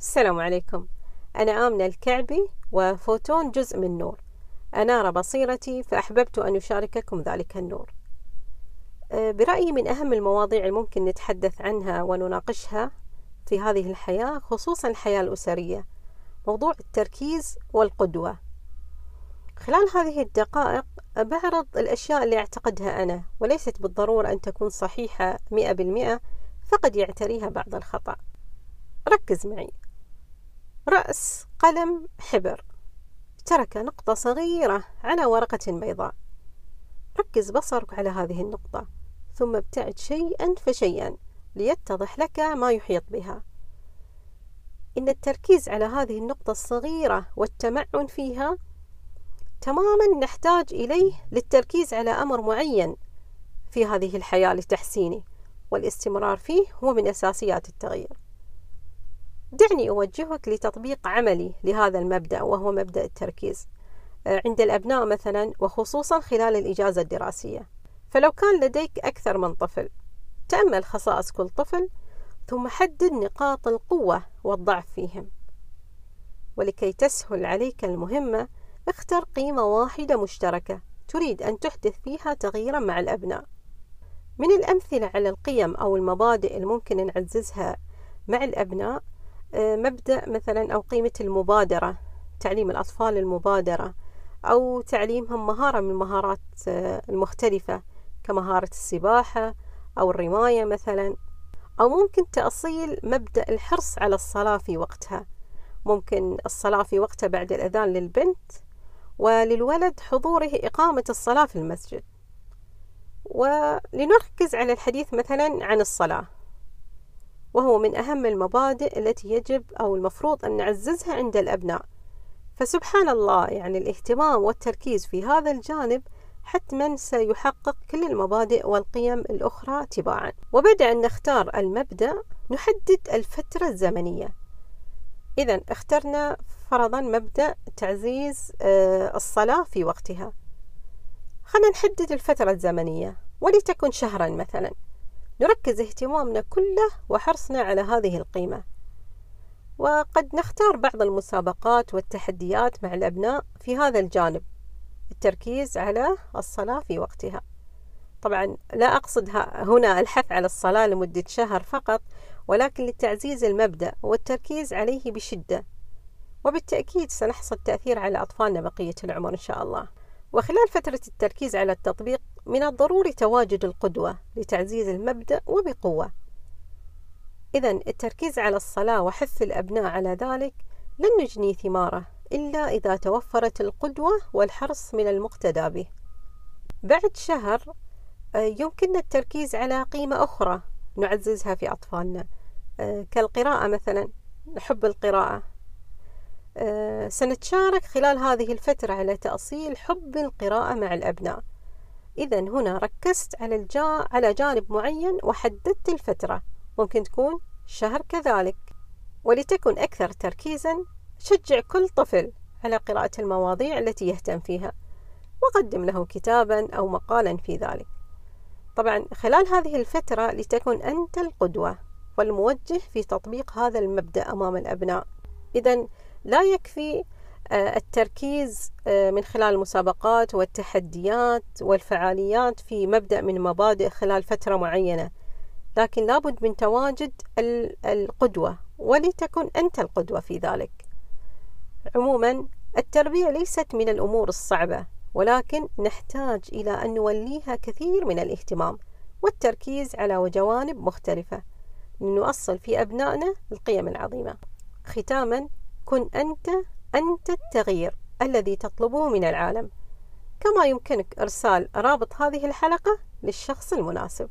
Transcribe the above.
السلام عليكم. أنا آمنة الكعبي وفوتون جزء من نور. أنار بصيرتي فأحببت أن أشارككم ذلك النور. أه، برأيي من أهم المواضيع الممكن نتحدث عنها ونناقشها في هذه الحياة خصوصا الحياة الأسرية موضوع التركيز والقدوة. خلال هذه الدقائق بعرض الأشياء اللي أعتقدها أنا وليست بالضرورة أن تكون صحيحة مئة بالمئة فقد يعتريها بعض الخطأ. ركز معي. رأس قلم حبر. ترك نقطة صغيرة على ورقة بيضاء. ركز بصرك على هذه النقطة ثم ابتعد شيئا فشيئا ليتضح لك ما يحيط بها. إن التركيز على هذه النقطة الصغيرة والتمعن فيها تماما نحتاج إليه للتركيز على أمر معين في هذه الحياة لتحسينه والاستمرار فيه هو من أساسيات التغيير. دعني أوجهك لتطبيق عملي لهذا المبدأ وهو مبدأ التركيز آه، عند الأبناء مثلا وخصوصا خلال الإجازة الدراسية. فلو كان لديك أكثر من طفل تأمل خصائص كل طفل ثم حدد نقاط القوة والضعف فيهم. ولكي تسهل عليك المهمة اختر قيمة واحدة مشتركة تريد أن تحدث فيها تغييرا مع الأبناء. من الأمثلة على القيم أو المبادئ الممكن نعززها مع الأبناء مبدأ مثلا أو قيمة المبادرة تعليم الأطفال المبادرة أو تعليمهم مهارة من المهارات آه، المختلفة كمهارة السباحة أو الرماية مثلا. أو ممكن تأصيل مبدأ الحرص على الصلاة في وقتها. ممكن الصلاة في وقتها بعد الأذان للبنت وللولد حضوره إقامة الصلاة في المسجد. ولنركز على الحديث مثلا عن الصلاة. وهو من أهم المبادئ التي يجب أو المفروض أن نعززها عند الأبناء. فسبحان الله يعني الاهتمام والتركيز في هذا الجانب حتما سيحقق كل المبادئ والقيم الأخرى تباعا. وبعد أن نختار المبدأ نحدد الفترة الزمنية. إذا اخترنا فرضا مبدأ تعزيز آه، الصلاة في وقتها. خلينا نحدد الفترة الزمنية ولتكن شهرا مثلا. نركز اهتمامنا كله وحرصنا على هذه القيمة. وقد نختار بعض المسابقات والتحديات مع الأبناء في هذا الجانب التركيز على الصلاة في وقتها. طبعا لا أقصد هنا الحث على الصلاة لمدة شهر فقط ولكن لتعزيز المبدأ والتركيز عليه بشدة. وبالتأكيد سنحصل تأثير على أطفالنا بقية العمر إن شاء الله. وخلال فترة التركيز على التطبيق من الضروري تواجد القدوة لتعزيز المبدأ وبقوة. إذا التركيز على الصلاة وحث الأبناء على ذلك لن نجني ثماره إلا إذا توفرت القدوة والحرص من المقتدى به. بعد شهر آه، يمكننا التركيز على قيمة أخرى نعززها في أطفالنا. آه، كالقراءة مثلا نحب القراءة. سنتشارك خلال هذه الفترة على تأصيل حب القراءة مع الأبناء. إذا هنا ركزت على الجا على جانب معين وحددت الفترة. ممكن تكون شهر كذلك. ولتكن أكثر تركيزا شجع كل طفل على قراءة المواضيع التي يهتم فيها. وقدم له كتابا أو مقالا في ذلك. طبعا خلال هذه الفترة لتكن أنت القدوة والموجه في تطبيق هذا المبدأ أمام الأبناء. إذا لا يكفي آه، التركيز آه، من خلال المسابقات والتحديات والفعاليات في مبدأ من مبادئ خلال فترة معينة. لكن لابد من تواجد القدوة ولتكن أنت القدوة في ذلك. عموما التربية ليست من الأمور الصعبة ولكن نحتاج إلى أن نوليها كثير من الاهتمام والتركيز على جوانب مختلفة. لنؤصل في أبنائنا القيم العظيمة. ختاما كن أنت أنت التغيير الذي تطلبه من العالم. كما يمكنك إرسال رابط هذه الحلقة للشخص المناسب.